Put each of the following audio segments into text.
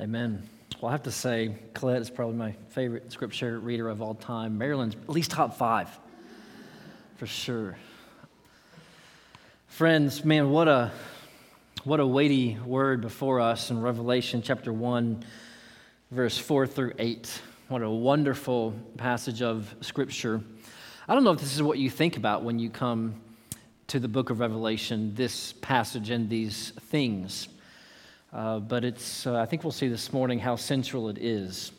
Amen. Well, I have to say, Colette is probably my favorite scripture reader of all time. Marilyn's at least top five, for sure. Friends, man, what a what a weighty word before us in Revelation chapter 1, verse 4 through 8. What a wonderful passage of scripture. I don't know if this is what you think about when you come to the book of Revelation, this passage and these things. Uh, but it's, uh, I think we'll see this morning how central it is.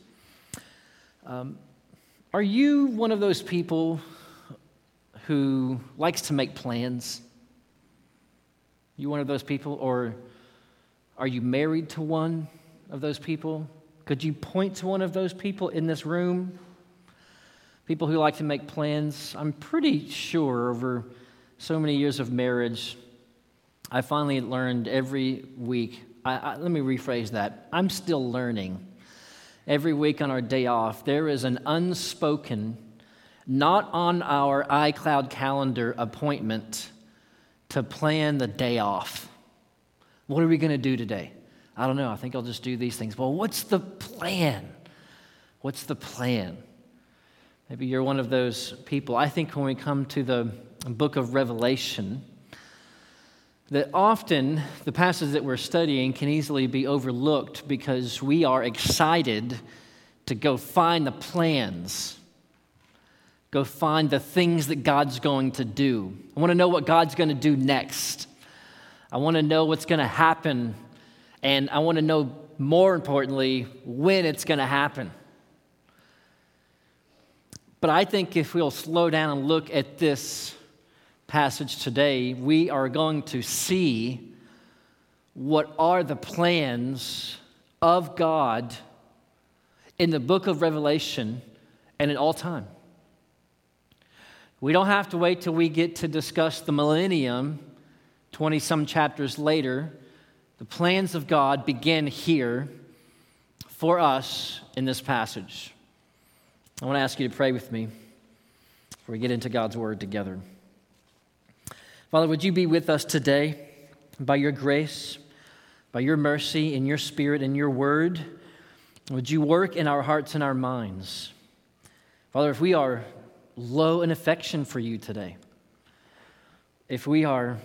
Um, are you one of those people who likes to make plans? You one of those people? Or are you married to one of those people? Could you point to one of those people in this room? People who like to make plans. I'm pretty sure over so many years of marriage, I finally learned every week I, I, let me rephrase that. I'm still learning. Every week on our day off, there is an unspoken, not on our iCloud calendar appointment to plan the day off. What are we going to do today? I don't know. I think I'll just do these things. Well, what's the plan? What's the plan? Maybe you're one of those people. I think when we come to the book of Revelation, that often the passages that we're studying can easily be overlooked because we are excited to go find the plans, go find the things that God's going to do. I want to know what God's going to do next. I want to know what's going to happen, and I want to know, more importantly, when it's going to happen. But I think if we'll slow down and look at this passage today, we are going to see what are the plans of God in the book of Revelation and in all time. We don't have to wait till we get to discuss the millennium 20 some chapters later. The plans of God begin here for us in this passage. I want to ask you to pray with me before we get into God's word together. Father, would you be with us today by your grace, by your mercy, in your spirit, in your word? Would you work in our hearts and our minds? Father, if we are low in affection for you today, if we are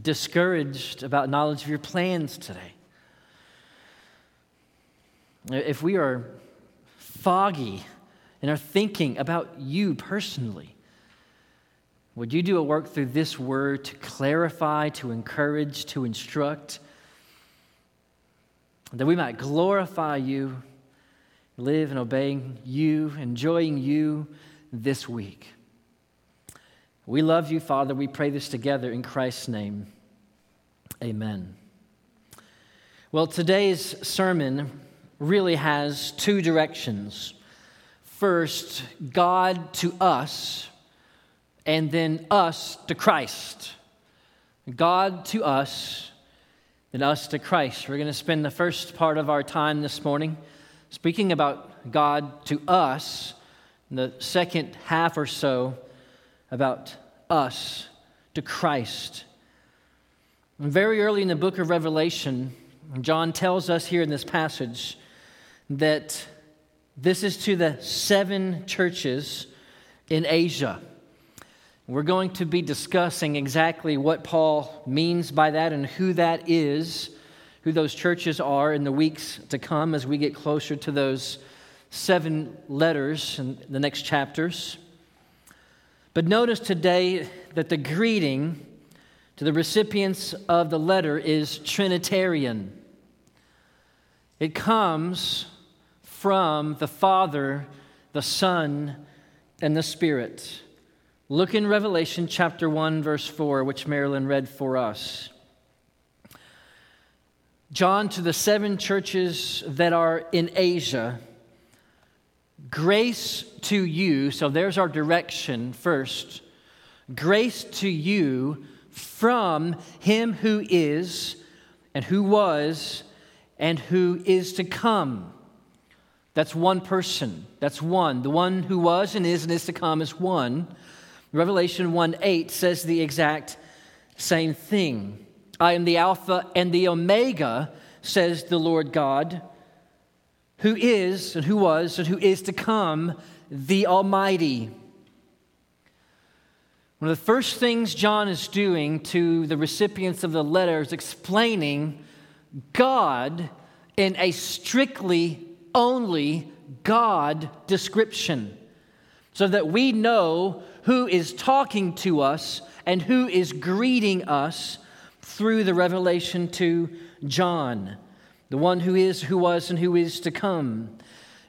discouraged about knowledge of your plans today, if we are foggy in our thinking about you personally, would you do a work through this word to clarify, to encourage, to instruct, that we might glorify you, live in obeying you, enjoying you this week? We love you, Father. We pray this together in Christ's name. Amen. Well, today's sermon really has two directions. First, God to us and then us to Christ. God to us, and us to Christ. We're going to spend the first part of our time this morning speaking about God to us, and the second half or so about us to Christ. Very early in the book of Revelation, John tells us here in this passage that this is to the seven churches in Asia. We're going to be discussing exactly what Paul means by that and who that is, who those churches are in the weeks to come as we get closer to those seven letters in the next chapters. But notice today that the greeting to the recipients of the letter is Trinitarian. It comes from the Father, the Son, and the Spirit. Look in Revelation chapter 1, verse 4, which Marilyn read for us. John, to the seven churches that are in Asia, grace to you. So there's our direction first. Grace to you from him who is, and who was, and who is to come. That's one person. That's one. The one who was and is and is to come is one. Revelation 1 8 says the exact same thing. I am the Alpha and the Omega, says the Lord God, who is, and who was, and who is to come, the Almighty. One of the first things John is doing to the recipients of the letter is explaining God in a strictly only God description so that we know who is talking to us and who is greeting us through the revelation to John, the one who is, who was, and who is to come.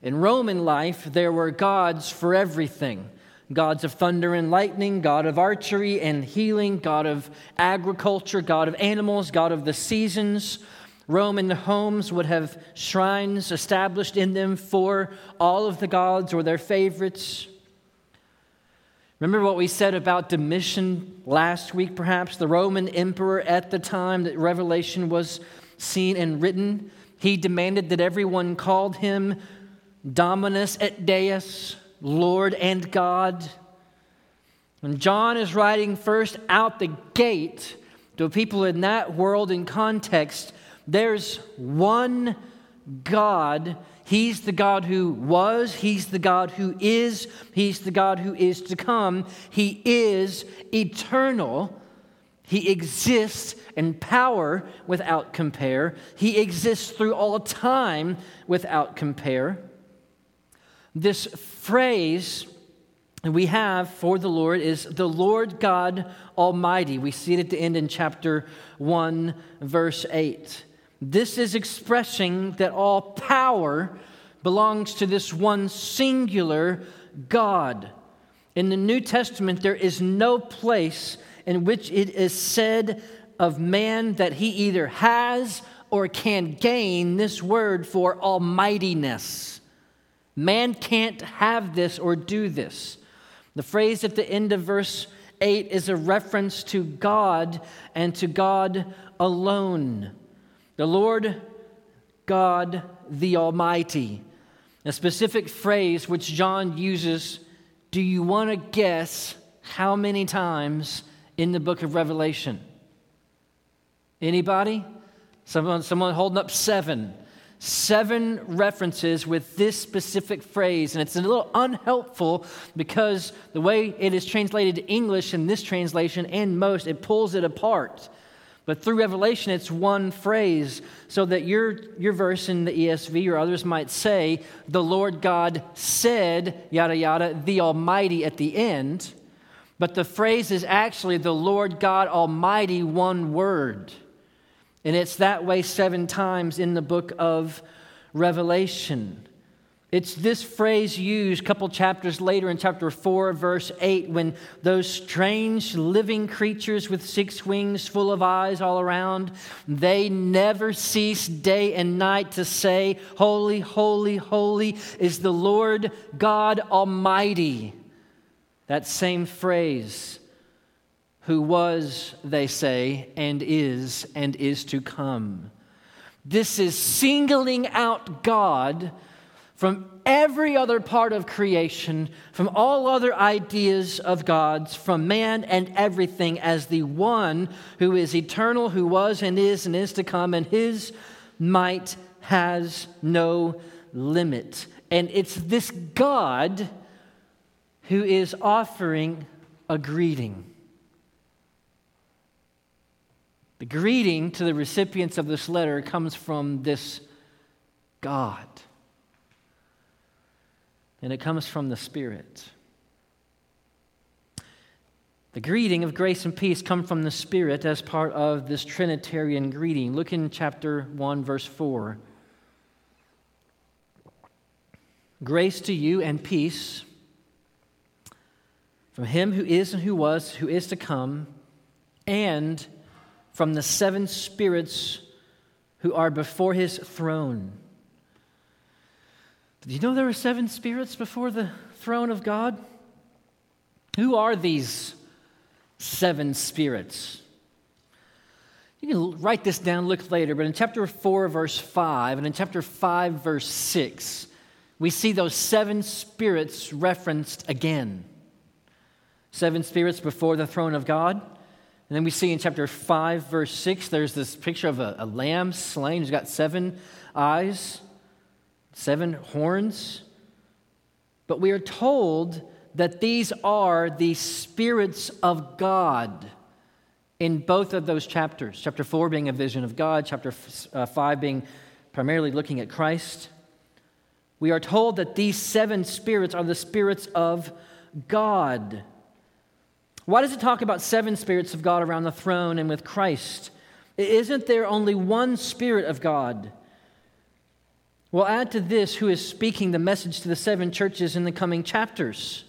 In Roman life, there were gods for everything gods of thunder and lightning, God of archery and healing, God of agriculture, God of animals, God of the seasons. Roman homes would have shrines established in them for all of the gods or their favorites. Remember what we said about Domitian last week, perhaps? The Roman emperor at the time that Revelation was seen and written. He demanded that everyone called him Dominus et Deus, Lord and God. And John is writing first out the gate to people in that world in context, there's one God He's the God who was, He's the God who is, He's the God who is to come. He is eternal. He exists in power without compare. He exists through all time without compare. This phrase we have for the Lord is the Lord God Almighty. We see it at the end in chapter 1, verse 8. This is expressing that all power belongs to this one singular God. In the New Testament, there is no place in which it is said of man that he either has or can gain this word for almightiness. Man can't have this or do this. The phrase at the end of verse 8 is a reference to God and to God alone. The Lord God the Almighty. A specific phrase which John uses. Do you want to guess how many times in the book of Revelation? Anybody? Someone, someone holding up seven. Seven references with this specific phrase, and it's a little unhelpful because the way it is translated to English in this translation and most, it pulls it apart. But through Revelation, it's one phrase, so that your, your verse in the ESV or others might say, the Lord God said, yada, yada, the Almighty at the end. But the phrase is actually the Lord God Almighty, one word. And it's that way seven times in the book of Revelation. It's this phrase used a couple chapters later in chapter 4, verse 8, when those strange living creatures with six wings, full of eyes all around, they never cease day and night to say, Holy, holy, holy is the Lord God Almighty. That same phrase, who was, they say, and is, and is to come. This is singling out God from every other part of creation, from all other ideas of God's, from man and everything, as the one who is eternal, who was and is and is to come, and his might has no limit. And it's this God who is offering a greeting. The greeting to the recipients of this letter comes from this God and it comes from the Spirit. The greeting of grace and peace come from the Spirit as part of this Trinitarian greeting. Look in chapter 1, verse 4. Grace to you and peace from him who is and who was, who is to come, and from the seven spirits who are before his throne. Do you know there were seven spirits before the throne of God? Who are these seven spirits? You can write this down, look later, but in chapter 4, verse 5, and in chapter 5, verse 6, we see those seven spirits referenced again. Seven spirits before the throne of God. And then we see in chapter 5, verse 6, there's this picture of a, a lamb slain who's got seven eyes. Seven horns. But we are told that these are the spirits of God in both of those chapters. Chapter 4 being a vision of God, chapter uh, 5 being primarily looking at Christ. We are told that these seven spirits are the spirits of God. Why does it talk about seven spirits of God around the throne and with Christ? Isn't there only one Spirit of God? Well, add to this who is speaking the message to the seven churches in the coming chapters.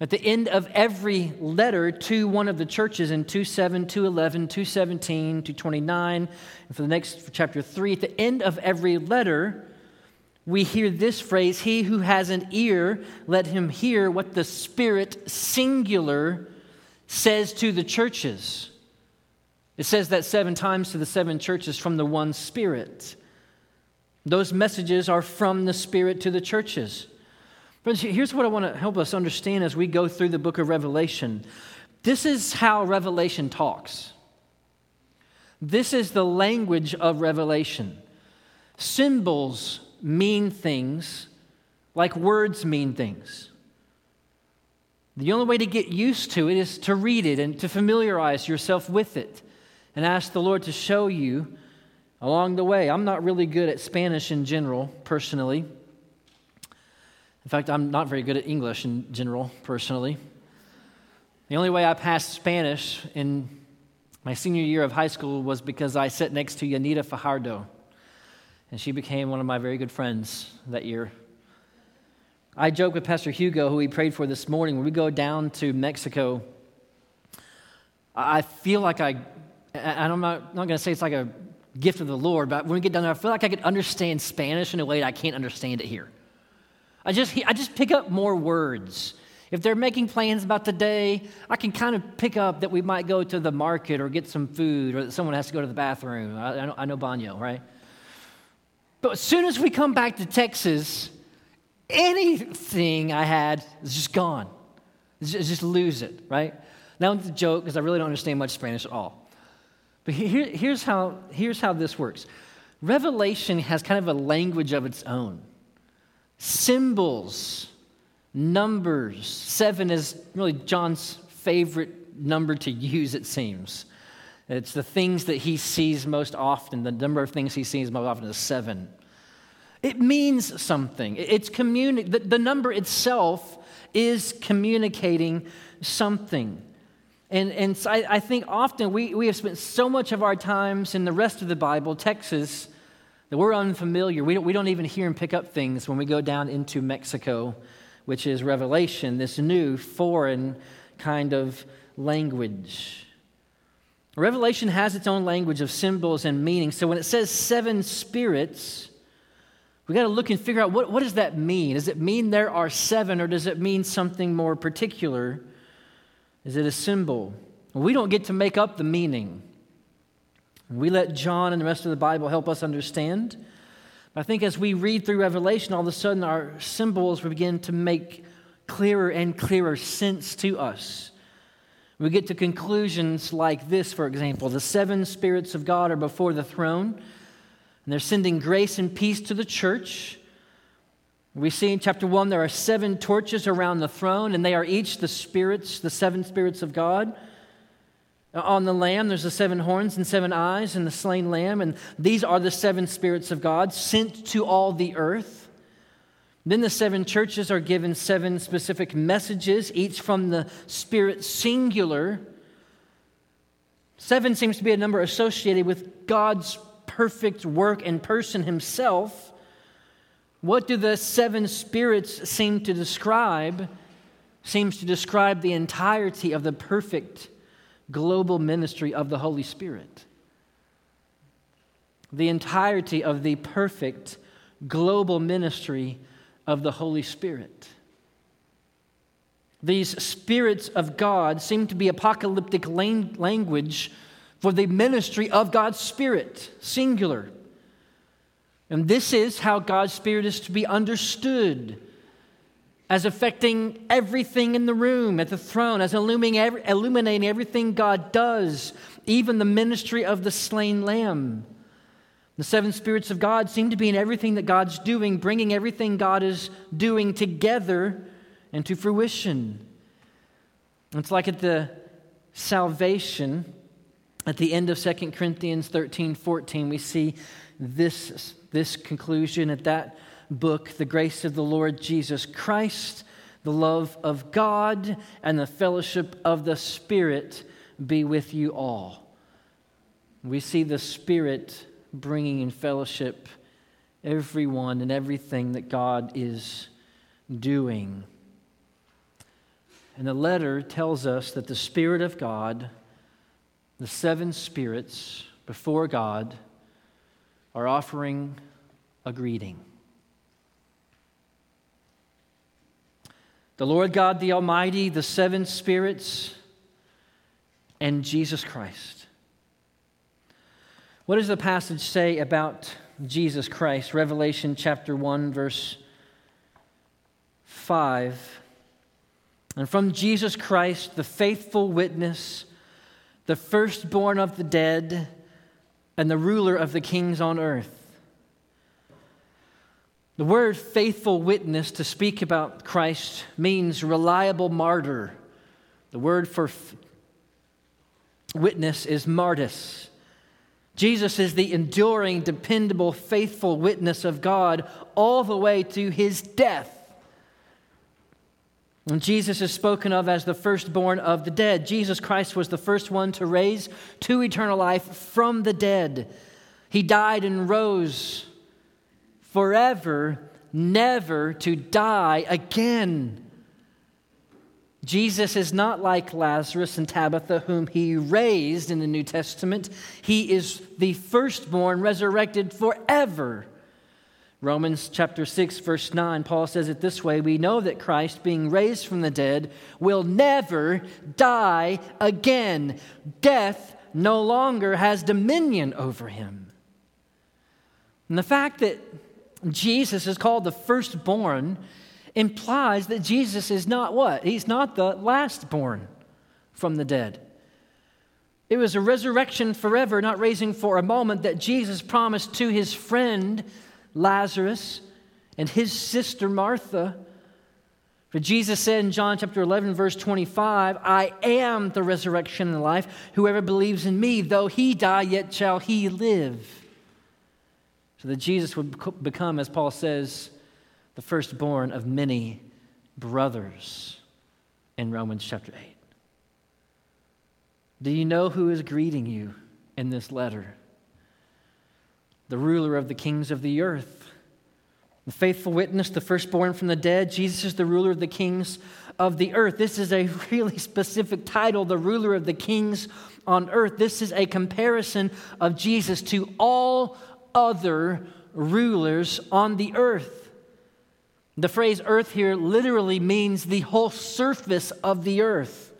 At the end of every letter to one of the churches in 2 7, 2 11, 2 17, 2 29, and for the next for chapter 3, at the end of every letter, we hear this phrase He who has an ear, let him hear what the Spirit, singular, says to the churches. It says that seven times to the seven churches from the one Spirit. Those messages are from the Spirit to the churches. Friends, here's what I want to help us understand as we go through the book of Revelation. This is how Revelation talks. This is the language of Revelation. Symbols mean things like words mean things. The only way to get used to it is to read it and to familiarize yourself with it and ask the Lord to show you along the way. I'm not really good at Spanish in general, personally. In fact, I'm not very good at English in general, personally. The only way I passed Spanish in my senior year of high school was because I sat next to Yanita Fajardo, and she became one of my very good friends that year. I joke with Pastor Hugo, who we prayed for this morning, when we go down to Mexico, I feel like I, and I'm not, not going to say it's like a gift of the Lord, but when we get down there, I feel like I could understand Spanish in a way that I can't understand it here. I just, I just pick up more words. If they're making plans about the day, I can kind of pick up that we might go to the market or get some food or that someone has to go to the bathroom. I, I know, I know Banyo, right? But as soon as we come back to Texas, anything I had is just gone. Just, just lose it, right? Now it's a joke because I really don't understand much Spanish at all. But here, here's, how, here's how this works Revelation has kind of a language of its own symbols, numbers. Seven is really John's favorite number to use, it seems. It's the things that he sees most often. The number of things he sees most often is seven. It means something. It's communi- the, the number itself is communicating something. And, and so I, I, think often we, we have spent so much of our times in the rest of the Bible, Texas, that we're unfamiliar. We don't, we don't even hear and pick up things when we go down into Mexico, which is Revelation, this new foreign kind of language. Revelation has its own language of symbols and meanings. So when it says seven spirits, we got to look and figure out what, what does that mean? Does it mean there are seven, or does it mean something more particular? Is it a symbol? We don't get to make up the meaning. We let John and the rest of the Bible help us understand. I think as we read through Revelation, all of a sudden our symbols begin to make clearer and clearer sense to us. We get to conclusions like this, for example the seven spirits of God are before the throne, and they're sending grace and peace to the church. We see in chapter 1 there are seven torches around the throne, and they are each the spirits, the seven spirits of God. Uh, on the lamb, there's the seven horns and seven eyes, and the slain lamb, and these are the seven spirits of God sent to all the earth. Then the seven churches are given seven specific messages, each from the Spirit singular. Seven seems to be a number associated with God's perfect work and person Himself. What do the seven spirits seem to describe? Seems to describe the entirety of the perfect global ministry of the Holy Spirit. The entirety of the perfect global ministry of the Holy Spirit. These spirits of God seem to be apocalyptic language for the ministry of God's Spirit, singular. And this is how God's Spirit is to be understood as affecting everything in the room at the throne, as illuminating everything God does, even the ministry of the slain lamb. The seven spirits of God seem to be in everything that God's doing, bringing everything God is doing together into fruition. It's like at the salvation at the end of 2 Corinthians 13 14, we see this, this conclusion at that book the grace of the Lord Jesus Christ, the love of God, and the fellowship of the Spirit be with you all. We see the Spirit bringing in fellowship everyone and everything that God is doing. And the letter tells us that the Spirit of God, the seven spirits before God, are offering a greeting. The Lord God the Almighty, the seven spirits, and Jesus Christ. What does the passage say about Jesus Christ? Revelation chapter 1, verse 5. And from Jesus Christ, the faithful witness, the firstborn of the dead, and the ruler of the kings on earth. The word faithful witness to speak about Christ means reliable martyr. The word for f- witness is martyrs. Jesus is the enduring, dependable, faithful witness of God all the way to his death. Jesus is spoken of as the firstborn of the dead. Jesus Christ was the first one to raise to eternal life from the dead. He died and rose forever, never to die again. Jesus is not like Lazarus and Tabitha, whom he raised in the New Testament. He is the firstborn, resurrected forever. Romans chapter 6, verse 9, Paul says it this way We know that Christ, being raised from the dead, will never die again. Death no longer has dominion over him. And the fact that Jesus is called the firstborn implies that Jesus is not what? He's not the lastborn from the dead. It was a resurrection forever, not raising for a moment, that Jesus promised to his friend Lazarus and his sister Martha. For Jesus said in John chapter 11, verse 25, I am the resurrection and the life. Whoever believes in me, though he die, yet shall he live. So that Jesus would become, as Paul says, the firstborn of many brothers in Romans chapter 8. Do you know who is greeting you in this letter? The ruler of the kings of the earth. The faithful witness, the firstborn from the dead, Jesus is the ruler of the kings of the earth. This is a really specific title, the ruler of the kings on earth. This is a comparison of Jesus to all other rulers on the earth. The phrase earth here literally means the whole surface of the earth.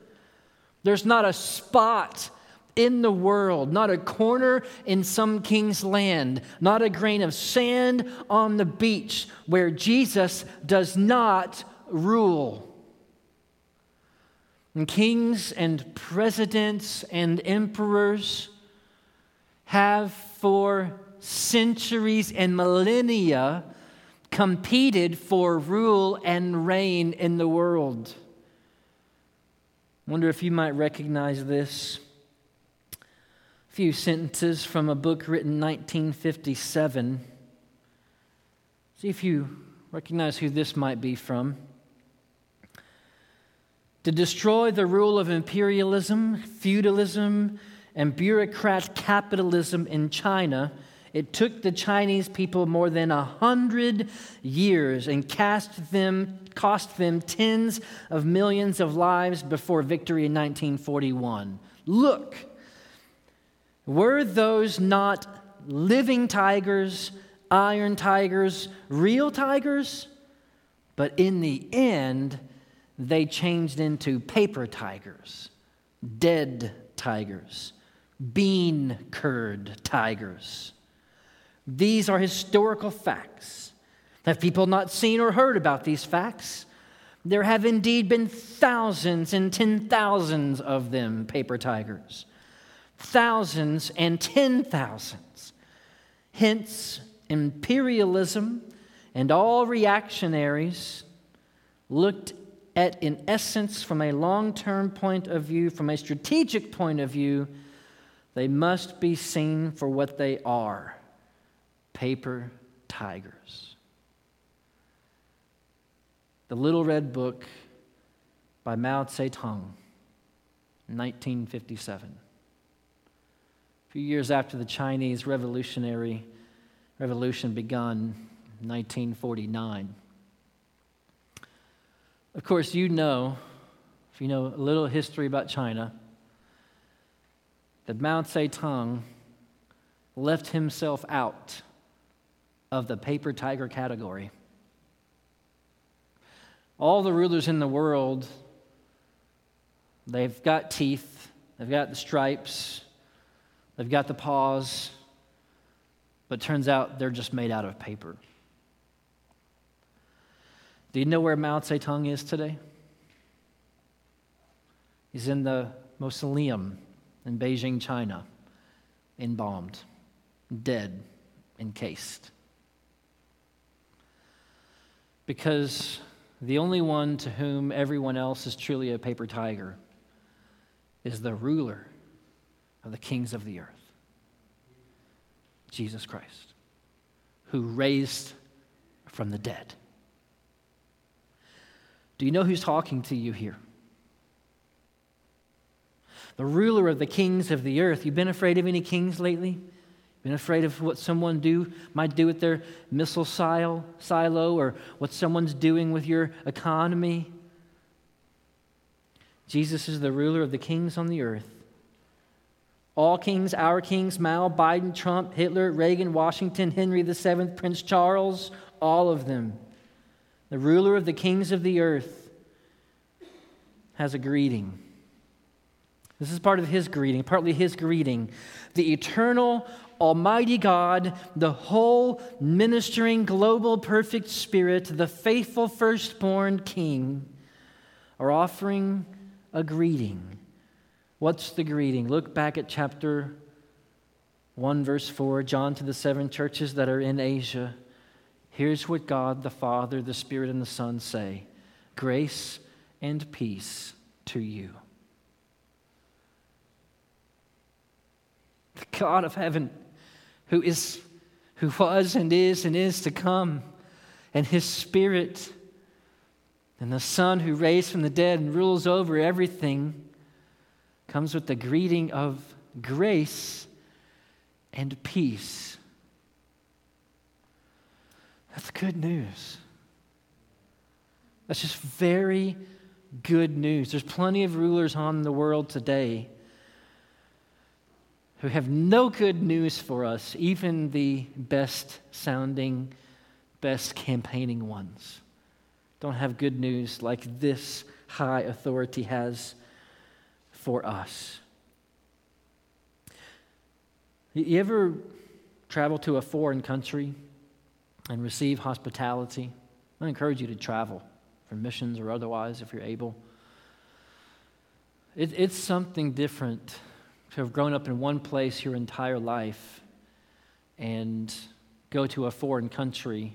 There's not a spot in the world, not a corner in some king's land, not a grain of sand on the beach where Jesus does not rule. And kings and presidents and emperors have for centuries and millennia competed for rule and reign in the world. Wonder if you might recognize this few sentences from a book written 1957. See if you recognize who this might be from. To destroy the rule of imperialism, feudalism, and bureaucrat capitalism in China, it took the Chinese people more than a hundred years and cast them, cost them tens of millions of lives before victory in 1941. Look were those not living tigers, iron tigers, real tigers? But in the end, they changed into paper tigers, dead tigers, bean curd tigers. These are historical facts. Have people not seen or heard about these facts? There have indeed been thousands and ten thousands of them, paper tigers thousands and ten thousands. Hence, imperialism and all reactionaries looked at, in essence, from a long term point of view, from a strategic point of view, they must be seen for what they are paper tigers. The Little Red Book by Mao Zedong, 1957. Few years after the Chinese Revolutionary Revolution begun, 1949. Of course, you know, if you know a little history about China, that Mao Zedong left himself out of the paper tiger category. All the rulers in the world, they've got teeth, they've got the stripes, they've got the paws, but turns out they're just made out of paper. Do you know where Mao Zedong is today? He's in the mausoleum in Beijing, China, embalmed, dead, encased. Because the only one to whom everyone else is truly a paper tiger is the ruler of the kings of the earth, Jesus Christ, who raised from the dead. Do you know who's talking to you here? The ruler of the kings of the earth. You've been afraid of any kings lately? Been afraid of what someone do might do with their missile silo, silo or what someone's doing with your economy? Jesus is the ruler of the kings on the earth. All kings, our kings, Mao, Biden, Trump, Hitler, Reagan, Washington, Henry VII, Prince Charles, all of them the ruler of the kings of the earth, has a greeting. This is part of his greeting, partly his greeting. The eternal, Almighty God, the whole ministering, global, perfect Spirit, the faithful firstborn King, are offering a greeting. What's the greeting? Look back at chapter 1, verse 4, John to the seven churches that are in Asia. Here's what God, the Father, the Spirit, and the Son say grace and peace to you. The God of heaven, who is, who was and is and is to come, and his Spirit, and the Son who raised from the dead and rules over everything, comes with the greeting of grace and peace that's good news. That's just very good news. There's plenty of rulers on the world today who have no good news for us, even the best sounding, best campaigning ones. Don't have good news like this high authority has for us. You ever travel to a foreign country? and receive hospitality. I encourage you to travel for missions or otherwise if you're able. It, it's something different to have grown up in one place your entire life and go to a foreign country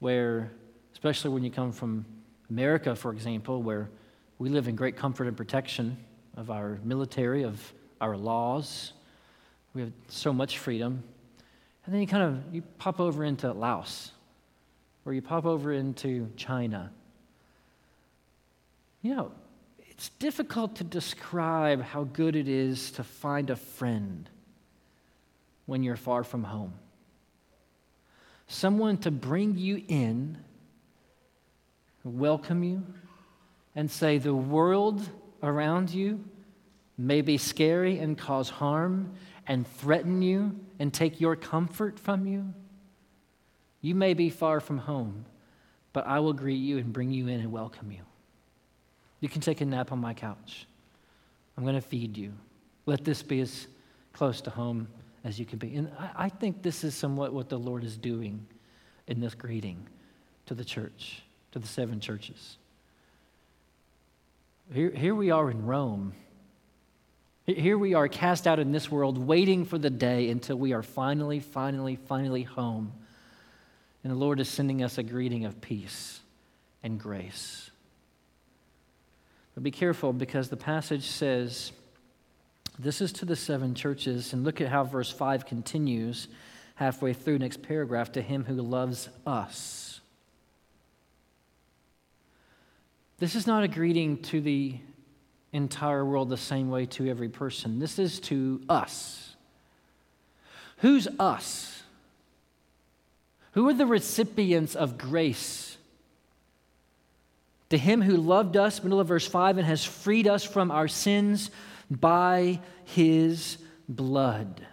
where, especially when you come from America, for example, where we live in great comfort and protection of our military, of our laws. We have so much freedom. And then you kind of you pop over into Laos, or you pop over into China. You know, it's difficult to describe how good it is to find a friend when you're far from home. Someone to bring you in, welcome you, and say, The world around you may be scary and cause harm and threaten you and take your comfort from you? You may be far from home, but I will greet you and bring you in and welcome you. You can take a nap on my couch. I'm going to feed you. Let this be as close to home as you can be. And I, I think this is somewhat what the Lord is doing in this greeting to the church, to the seven churches. Here, here we are in Rome Here we are cast out in this world, waiting for the day until we are finally, finally, finally home. And the Lord is sending us a greeting of peace and grace. But be careful because the passage says, This is to the seven churches. And look at how verse 5 continues halfway through, next paragraph, to him who loves us. This is not a greeting to the entire world the same way to every person. This is to us. Who's us? Who are the recipients of grace? To him who loved us, middle of verse 5, and has freed us from our sins by his blood.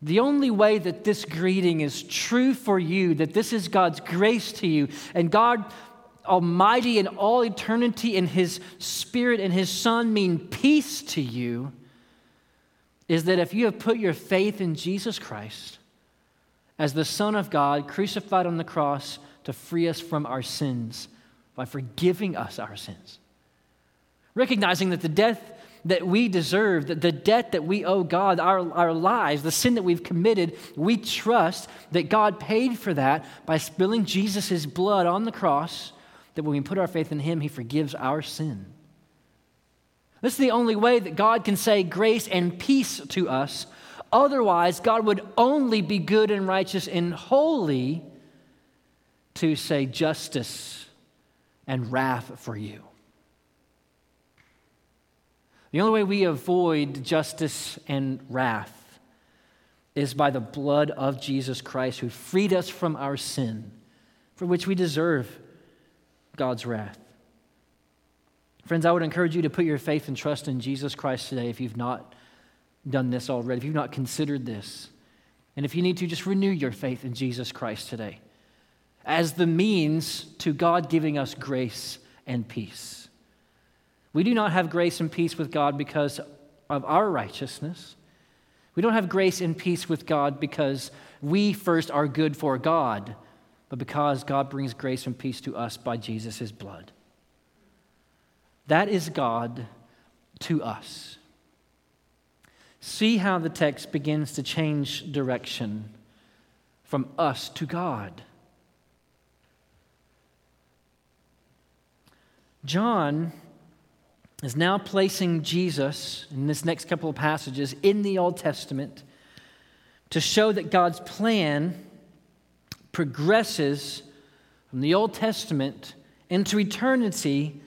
The only way that this greeting is true for you, that this is God's grace to you, and God Almighty in all eternity and His Spirit and His Son mean peace to you, is that if you have put your faith in Jesus Christ as the Son of God, crucified on the cross to free us from our sins by forgiving us our sins, recognizing that the death that we deserve, that the debt that we owe God, our, our lives, the sin that we've committed, we trust that God paid for that by spilling Jesus' blood on the cross, that when we put our faith in Him, He forgives our sin. This is the only way that God can say grace and peace to us. Otherwise, God would only be good and righteous and holy to say justice and wrath for you. The only way we avoid justice and wrath is by the blood of Jesus Christ, who freed us from our sin, for which we deserve God's wrath. Friends, I would encourage you to put your faith and trust in Jesus Christ today if you've not done this already, if you've not considered this. And if you need to, just renew your faith in Jesus Christ today as the means to God giving us grace and peace. We do not have grace and peace with God because of our righteousness. We don't have grace and peace with God because we first are good for God, but because God brings grace and peace to us by Jesus' blood. That is God to us. See how the text begins to change direction from us to God. John is now placing Jesus in this next couple of passages in the Old Testament to show that God's plan progresses from the Old Testament into eternity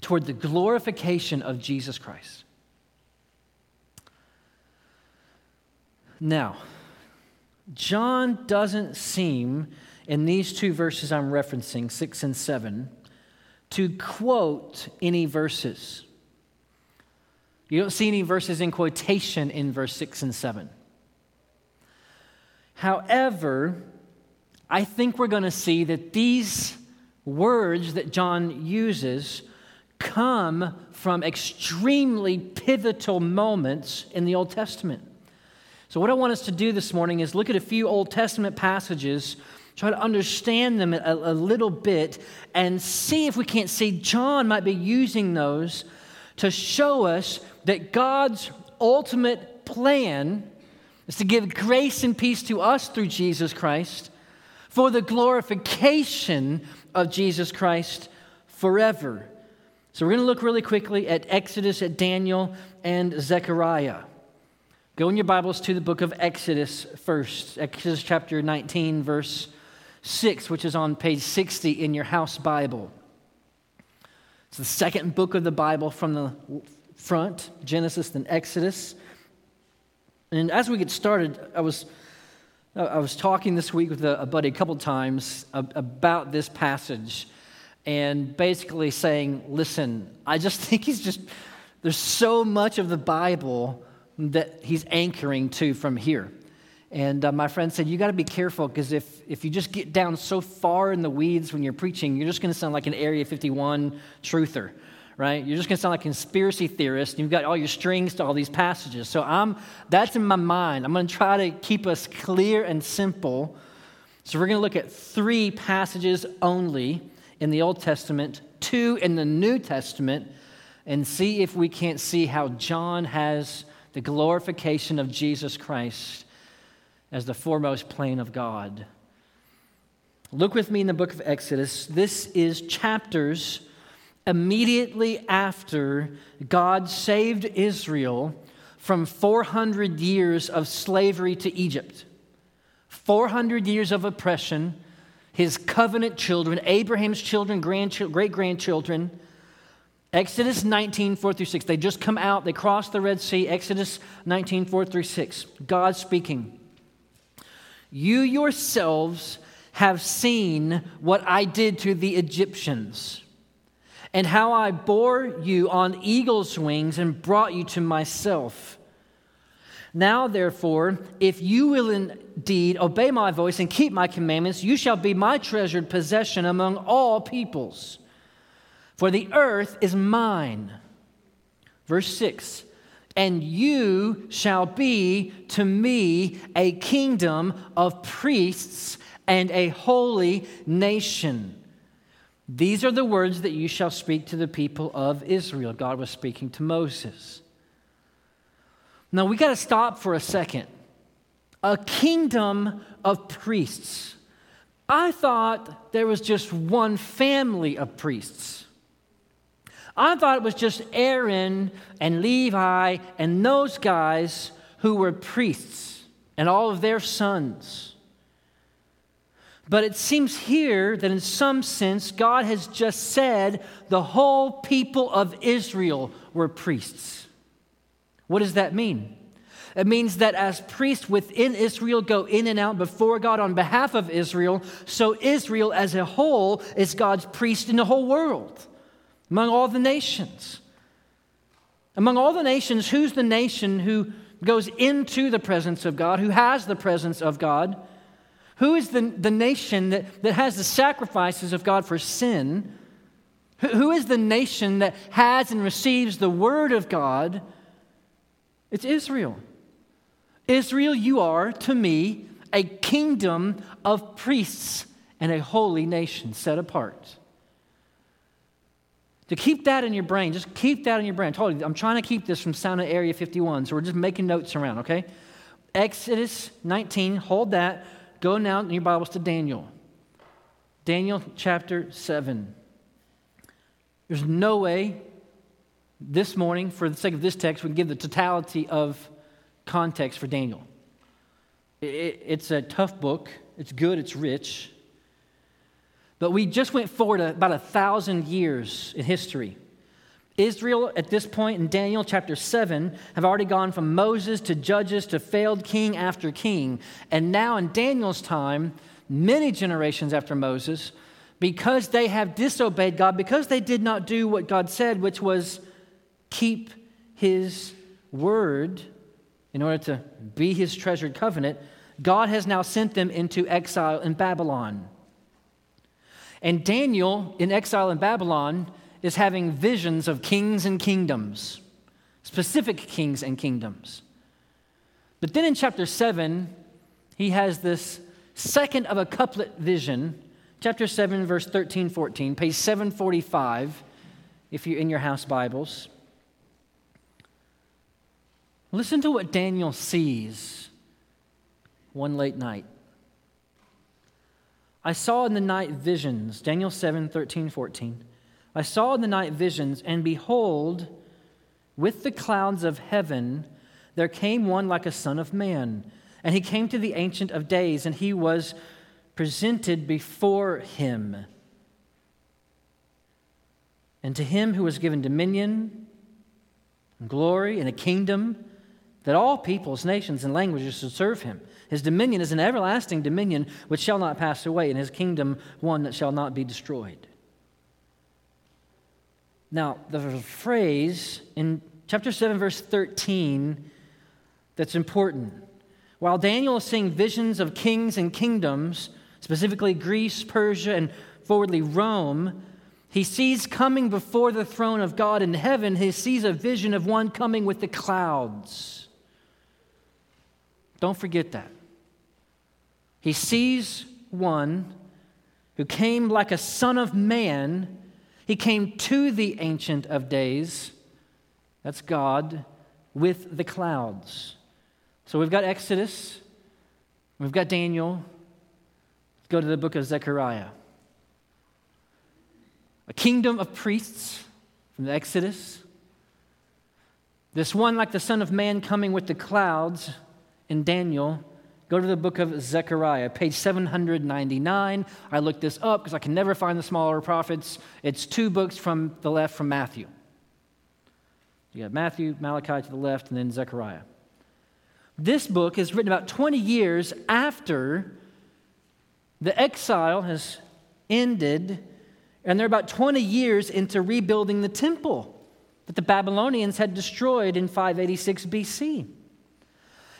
toward the glorification of Jesus Christ. Now, John doesn't seem, in these two verses I'm referencing, six and seven, to quote any verses. You don't see any verses in quotation in verse 6 and 7. However, I think we're going to see that these words that John uses come from extremely pivotal moments in the Old Testament. So, what I want us to do this morning is look at a few Old Testament passages try to understand them a, a, little bit and see if we can't see John might be using those to show us that God's ultimate plan is to give grace and peace to us through Jesus Christ for the glorification of Jesus Christ forever. So we're going to look really quickly at Exodus, at Daniel, and Zechariah. Go in your Bibles to the book of Exodus first. Exodus chapter 19, verse 6, which is on page 60 in your house Bible. It's the second book of the Bible from the front Genesis, then Exodus. And as we get started, I was, I was talking this week with a, buddy a couple times about this passage and basically saying, listen, I just think he's just, there's so much of the Bible that he's anchoring to from here. And uh, my friend said, You got to be careful because if, if you just get down so far in the weeds when you're preaching, you're just going to sound like an Area 51 truther, right? You're just going to sound like conspiracy theorist. You've got all your strings to all these passages. So I'm, that's in my mind. I'm going to try to keep us clear and simple. So we're going to look at three passages only in the Old Testament, two in the New Testament, and see if we can't see how John has the glorification of Jesus Christ as the foremost plane of God. Look with me in the book of Exodus. This is chapters immediately after God saved Israel from 400 years of slavery to Egypt. 400 years of oppression, his covenant children, Abraham's children, great grandchildren. Exodus 19, 4 through 6. They just come out, they cross the Red Sea. Exodus 19, 4 through 6. God speaking. You yourselves have seen what I did to the Egyptians, and how I bore you on eagle's wings and brought you to myself. Now, therefore, if you will indeed obey my voice and keep my commandments, you shall be my treasured possession among all peoples. For the earth is mine. Verse 6 And you shall be to me a kingdom of priests and a holy nation. These are the words that you shall speak to the people of Israel. God was speaking to Moses. Now we got to stop for a second. A kingdom of priests. I thought there was just one family of priests. I thought it was just Aaron and Levi and those guys who were priests and all of their sons. But it seems here that in some sense, God has just said the whole people of Israel were priests. What does that mean? It means that as priests within Israel go in and out before God on behalf of Israel, so Israel as a whole is God's priest in the whole world, among all the nations. Among all the nations, who's the nation who goes into the presence of God, who has the presence of God? Who is the, the nation that, that has the sacrifices of God for sin? Who, who is the nation that has and receives the word of God? It's Israel. Israel, you are to me a kingdom of priests and a holy nation set apart. To keep that in your brain, just keep that in your brain. I'm trying to keep this from sounding Area 51, so we're just making notes around, okay? Exodus 19, hold that. Go now in your Bibles to Daniel. Daniel chapter 7. There's no way this morning, for the sake of this text, we can give the totality of context for Daniel. it's a tough book, it's good, it's rich. But we just went forward about a thousand years in history. Israel, at this point in Daniel chapter 7, have already gone from Moses to judges to failed king after king. And now, in Daniel's time, many generations after Moses, because they have disobeyed God, because they did not do what God said, which was keep his word in order to be his treasured covenant, God has now sent them into exile in Babylon. And Daniel, in exile in Babylon, is having visions of kings and kingdoms, specific kings and kingdoms. But then in chapter 7, he has this second of a couplet vision, chapter 7, verse 13, 14, page 745, if you're in your house Bibles. Listen to what Daniel sees one late night. I saw in the night visions, Daniel 7, 13, 14. I saw in the night visions, and behold, with the clouds of heaven, there came one like a son of man. And he came to the Ancient of Days, and he was presented before him. And to him who was given dominion, and glory, and a kingdom, that all peoples, nations, and languages should serve him. His dominion is an everlasting dominion which shall not pass away, and his kingdom one that shall not be destroyed. Now, the phrase in chapter 7, verse 13, that's important. While Daniel is seeing visions of kings and kingdoms, specifically Greece, Persia, and forwardly Rome, he sees coming before the throne of God in heaven, he sees a vision of one coming with the clouds. Don't forget that. He sees one who came like a son of man He came to the Ancient of Days, that's God, with the clouds. So we've got Exodus, we've got Daniel. Let's go to the book of Zechariah. A kingdom of priests from the Exodus. This one, like the Son of Man, coming with the clouds in Daniel. Go to the book of Zechariah, page 799. I looked this up because I can never find the smaller prophets. It's two books from the left from Matthew. You got Matthew, Malachi to the left, and then Zechariah. This book is written about 20 years after the exile has ended, and they're about 20 years into rebuilding the temple that the Babylonians had destroyed in 586 BC.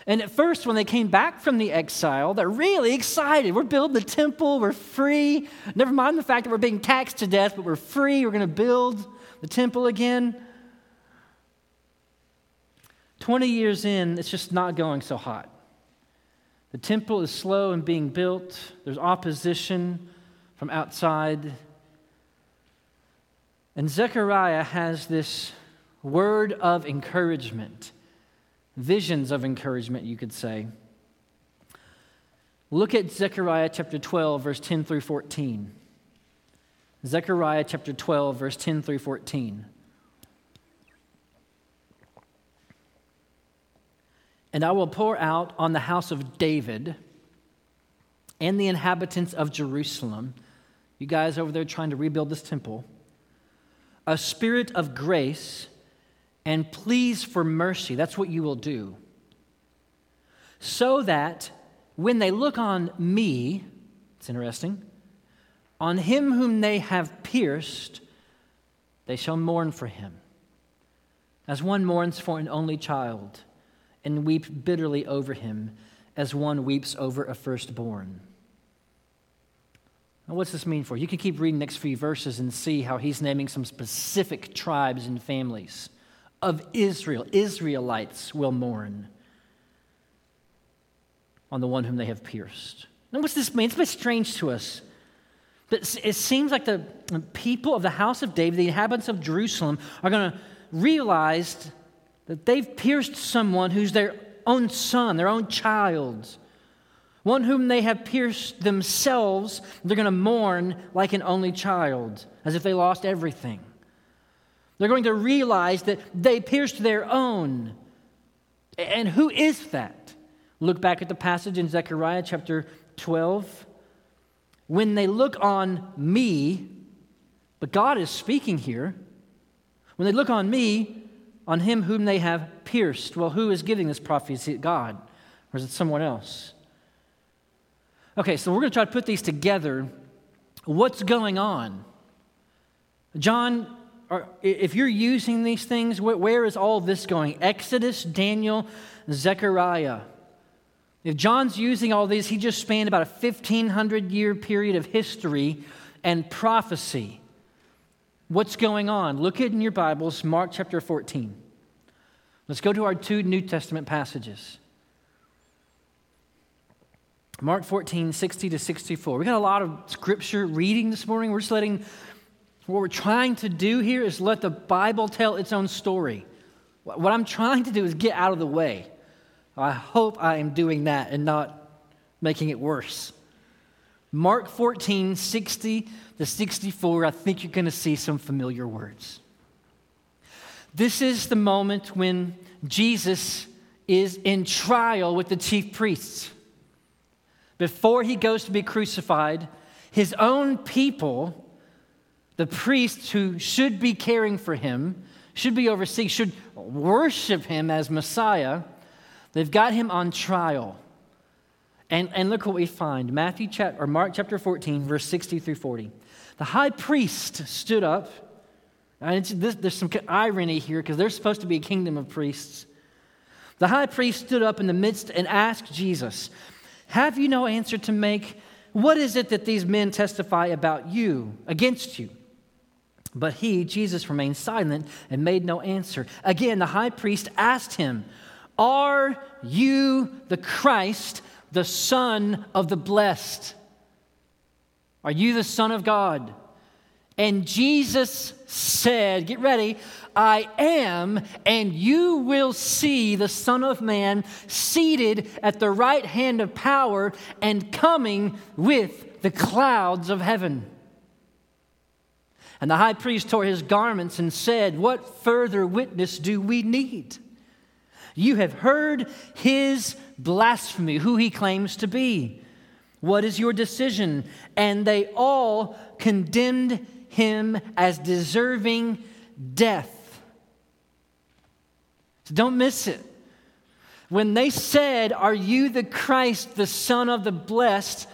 And at first, when they came back from the exile, they're really excited. We're building the temple, we're free. Never mind the fact that we're being taxed to death, but we're free. We're going to build the temple again. 20 years in, it's just not going so hot. The temple is slow in being built, there's opposition from outside. And Zechariah has this word of encouragement visions of encouragement, you could say. Look at Zechariah chapter 12, verse 10 through 14. Zechariah chapter 12, verse 10 through 14. And I will pour out on the house of David and the inhabitants of Jerusalem, you guys over there trying to rebuild this temple, a spirit of grace and pleas for mercy. That's what you will do. So that when they look on me, it's interesting, on him whom they have pierced, they shall mourn for him, as one mourns for an only child, and weep bitterly over him, as one weeps over a firstborn. Now, what's this mean for you? You can keep reading the next few verses and see how he's naming some specific tribes and families of Israel, Israelites, will mourn on the one whom they have pierced. Now, what's this mean? It's a bit strange to us. But it seems like the people of the house of David, the inhabitants of Jerusalem, are going to realize that they've pierced someone who's their own son, their own child, one whom they have pierced themselves. They're going to mourn like an only child, as if they lost everything. They're going to realize that they pierced their own. And who is that? Look back at the passage in Zechariah chapter 12. When they look on me, but God is speaking here. When they look on me, on him whom they have pierced, well, who is giving this prophecy? God or is it someone else? Okay, so we're going to try to put these together. What's going on? John are, if you're using these things, where is all this going? Exodus, Daniel, Zechariah. If John's using all these, he just spanned about a 1500 year period of history and prophecy. What's going on? Look in your Bibles, Mark chapter 14. Let's go to our two New Testament passages. Mark 14, 60 to 64. We got a lot of scripture reading this morning. We're just letting what we're trying to do here is let the Bible tell its own story. What I'm trying to do is get out of the way. I hope I am doing that and not making it worse. Mark 14, 60 to 64, I think you're going to see some familiar words. This is the moment when Jesus is in trial with the chief priests. Before he goes to be crucified, his own people the priests who should be caring for him, should be overseeing, should worship him as Messiah, they've got him on trial. And, and look what we find Matthew chapter, or Mark chapter 14, verse 60 through 40. The high priest stood up. And this, there's some irony here because they're supposed to be a kingdom of priests. The high priest stood up in the midst and asked Jesus, Have you no answer to make? What is it that these men testify about you, against you? But he, Jesus, remained silent and made no answer. Again, the high priest asked him, Are you the Christ, the Son of the Blessed? Are you the Son of God? And Jesus said, Get ready, I am, and you will see the Son of Man seated at the right hand of power and coming with the clouds of heaven. And the high priest tore his garments and said, What further witness do we need? You have heard his blasphemy, who he claims to be. What is your decision? And they all condemned him as deserving death. So don't miss it. When they said, Are you the Christ, the Son of the Blessed?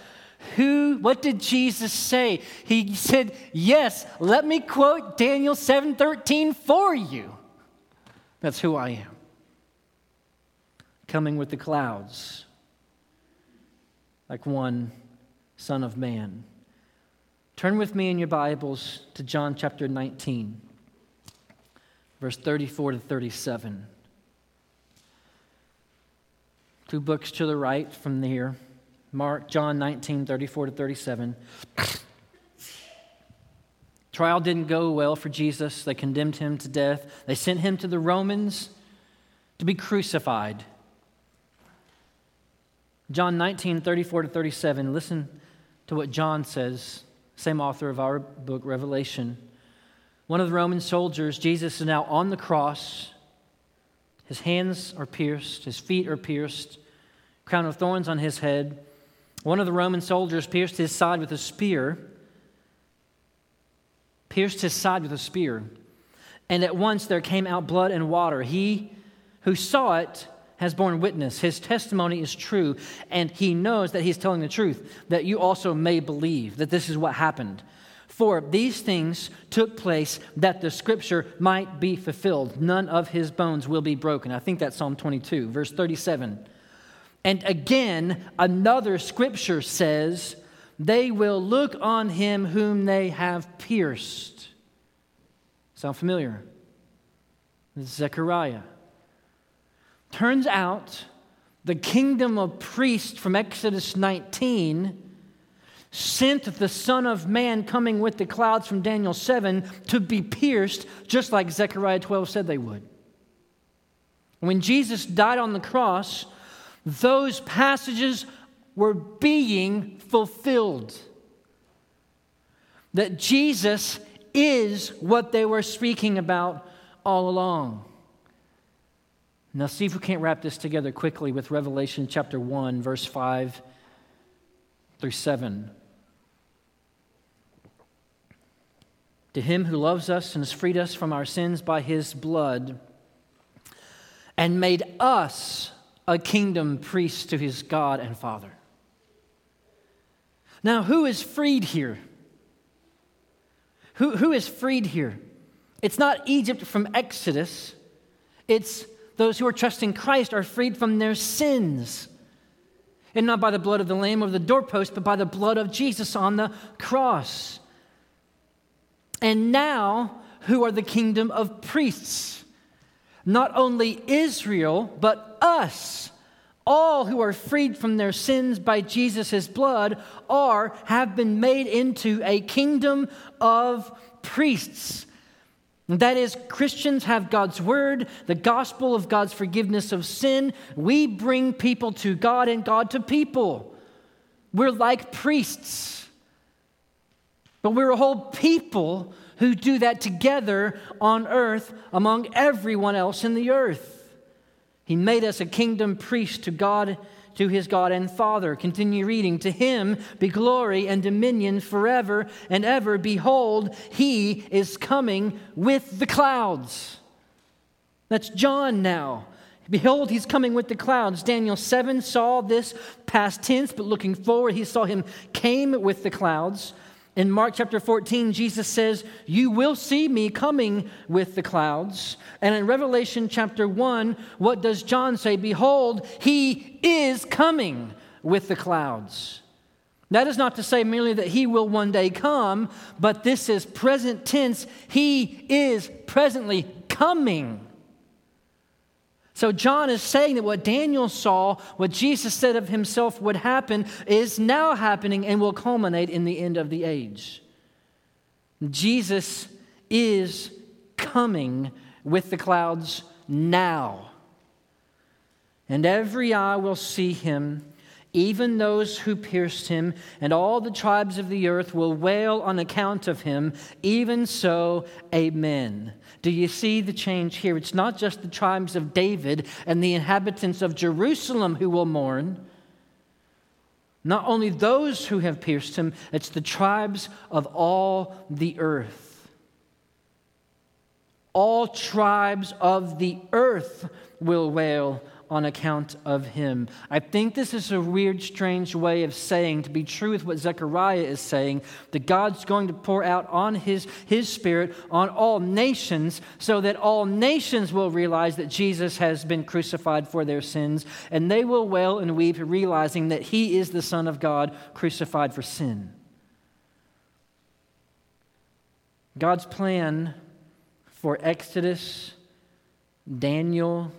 Who, what did Jesus say? He said, Yes, let me quote Daniel 7:13 for you. That's who I am. Coming with the clouds, like one Son of Man. Turn with me in your Bibles to John chapter 19, verse 34 to 37. Two books to the right from here. Mark, John 19, 34 to 37. Trial didn't go well for Jesus. They condemned him to death. They sent him to the Romans to be crucified. John 19, 34 to 37. Listen to what John says same author of our book, Revelation. One of the Roman soldiers, Jesus is now on the cross. His hands are pierced, his feet are pierced, crown of thorns on his head. One of the Roman soldiers pierced his side with a spear, pierced his side with a spear, and at once there came out blood and water. He who saw it has borne witness. His testimony is true, and he knows that he's telling the truth, that you also may believe that this is what happened. For these things took place that the scripture might be fulfilled. None of his bones will be broken. I think that's Psalm 22, verse 37. And again, another scripture says, They will look on him whom they have pierced. Sound familiar? Zechariah. Turns out the kingdom of priests from Exodus 19 sent the Son of Man coming with the clouds from Daniel 7 to be pierced, just like Zechariah 12 said they would. When Jesus died on the cross, those passages were being fulfilled. That Jesus is what they were speaking about all along. Now, see if we can't wrap this together quickly with Revelation chapter 1, verse 5 through 7. To him who loves us and has freed us from our sins by his blood and made us a kingdom priest to his God and Father. Now, who is freed here? Who, who is freed here? It's not Egypt from Exodus, it's those who are trusting Christ are freed from their sins. And not by the blood of the Lamb or the doorpost, but by the blood of Jesus on the cross. And now, who are the kingdom of priests? Not only Israel, but us. All who are freed from their sins by Jesus' blood are, have been made into a kingdom of priests. That is, Christians have God's word, the gospel of God's forgiveness of sin. We bring people to God and God to people. We're like priests, but we're a whole people who do that together on earth among everyone else in the earth. He made us a kingdom priest to God to his God and Father. Continue reading. To him be glory and dominion forever and ever. Behold, he is coming with the clouds. That's John now. Behold, he's coming with the clouds. Daniel 7 saw this past tense, but looking forward, he saw him came with the clouds. In Mark chapter 14, Jesus says, You will see me coming with the clouds. And in Revelation chapter 1, what does John say? Behold, he is coming with the clouds. That is not to say merely that he will one day come, but this is present tense. He is presently coming. So, John is saying that what Daniel saw, what Jesus said of himself would happen, is now happening and will culminate in the end of the age. Jesus is coming with the clouds now. And every eye will see him, even those who pierced him, and all the tribes of the earth will wail on account of him. Even so, amen. Do you see the change here? It's not just the tribes of David and the inhabitants of Jerusalem who will mourn. Not only those who have pierced him, it's the tribes of all the earth all tribes of the earth will wail on account of him. I think this is a weird, strange way of saying, to be true with what Zechariah is saying, that God's going to pour out on his, his spirit on all nations so that all nations will realize that Jesus has been crucified for their sins, and they will wail and weep, realizing that he is the Son of God crucified for sin. God's plan for Exodus, Daniel,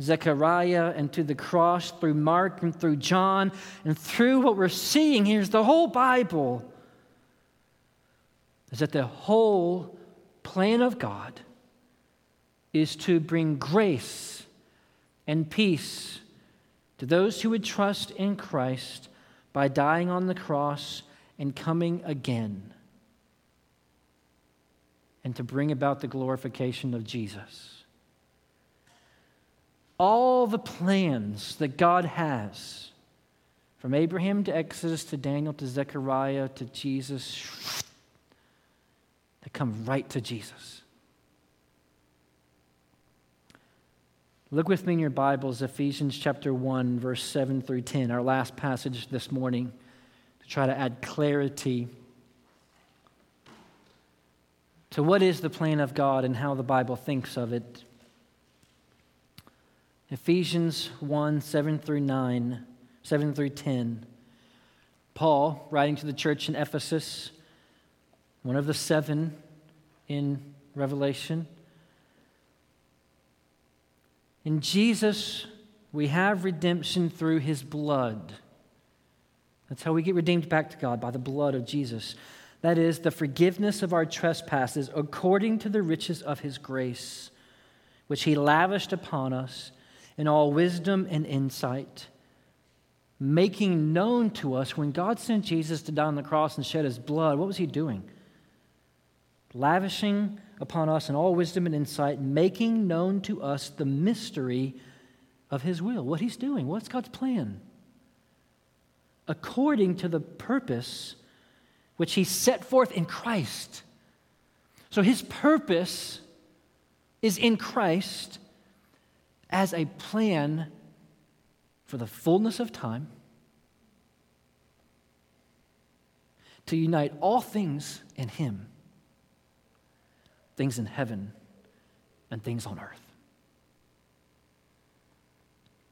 Zechariah, and to the cross through Mark and through John, and through what we're seeing here is the whole Bible, is that the whole plan of God is to bring grace and peace to those who would trust in Christ by dying on the cross and coming again and to bring about the glorification of Jesus. All the plans that God has, from Abraham to Exodus to Daniel to Zechariah to Jesus, they come right to Jesus. Look with me in your Bibles, Ephesians chapter 1, verse 7 through 10, our last passage this morning, to try to add clarity to what is the plan of God and how the Bible thinks of it. Ephesians 1 7 through 9, 7 through 10. Paul, writing to the church in Ephesus, one of the seven in Revelation. In Jesus, we have redemption through his blood. That's how we get redeemed back to God, by the blood of Jesus that is, the forgiveness of our trespasses according to the riches of his grace, which he lavished upon us in all wisdom and insight, making known to us when God sent Jesus to die on the cross and shed his blood, what was he doing? Lavishing upon us in all wisdom and insight, making known to us the mystery of his will. What he's doing. What's God's plan? According to the purpose which he set forth in Christ. So his purpose is in Christ as a plan for the fullness of time to unite all things in him things in heaven and things on earth.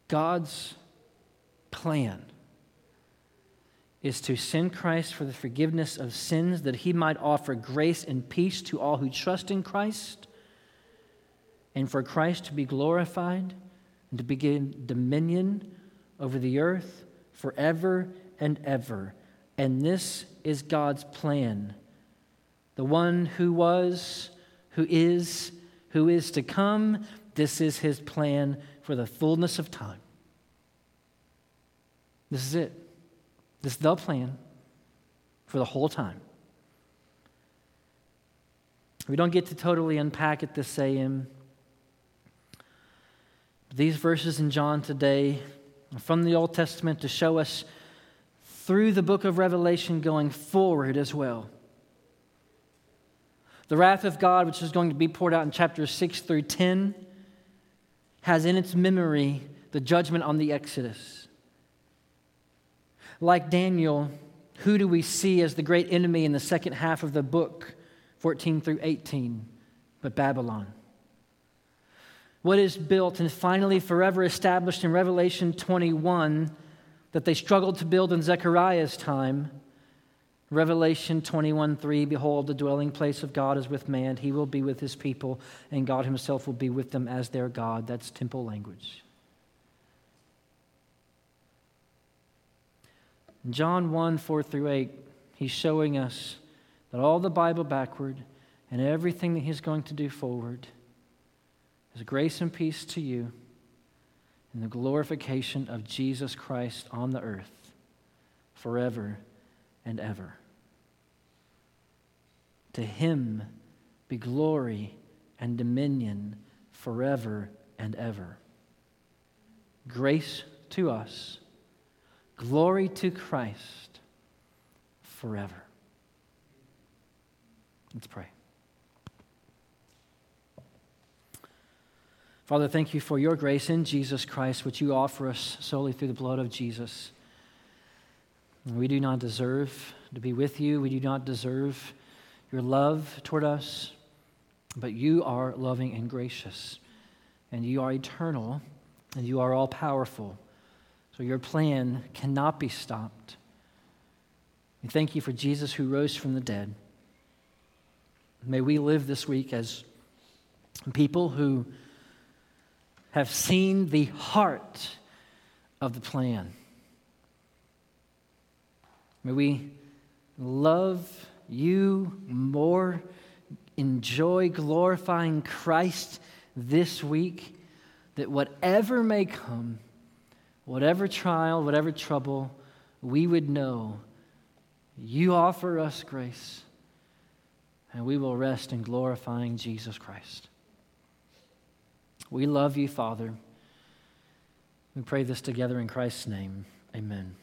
God's plan is to send Christ for the forgiveness of sins, that he might offer grace and peace to all who trust in Christ, and for Christ to be glorified and to begin dominion over the earth forever and ever. And this is God's plan. The one who was, who is, who is to come, this is his plan for the fullness of time. This is it. This is the plan for the whole time. We don't get to totally unpack it this AM. These verses in John today from the Old Testament to show us through the book of Revelation going forward as well. The wrath of God, which is going to be poured out in chapters 6 through 10, has in its memory the judgment on the Exodus. Like Daniel, who do we see as the great enemy in the second half of the book, 14 through 18, but Babylon? What is built and finally forever established in Revelation 21 that they struggled to build in Zechariah's time? Revelation 21 3 Behold, the dwelling place of God is with man. He will be with his people, and God himself will be with them as their God. That's temple language. John 1 4 through 8, he's showing us that all the Bible backward and everything that He's going to do forward grace and peace to you in the glorification of Jesus Christ on the earth forever and ever. To Him be glory and dominion forever and ever. Grace to us, glory to Christ forever. Let's pray. Father, thank you for your grace in Jesus Christ, which you offer us solely through the blood of Jesus. We do not deserve to be with you. We do not deserve your love toward us, but you are loving and gracious, and you are eternal, and you are all powerful. So your plan cannot be stopped. We thank you for Jesus who rose from the dead. May we live this week as people who have seen the heart of the plan. May we love you more, enjoy glorifying Christ this week, that whatever may come, whatever trial, whatever trouble, we would know you offer us grace, and we will rest in glorifying Jesus Christ. We love you, Father. We pray this together in Christ's name. Amen.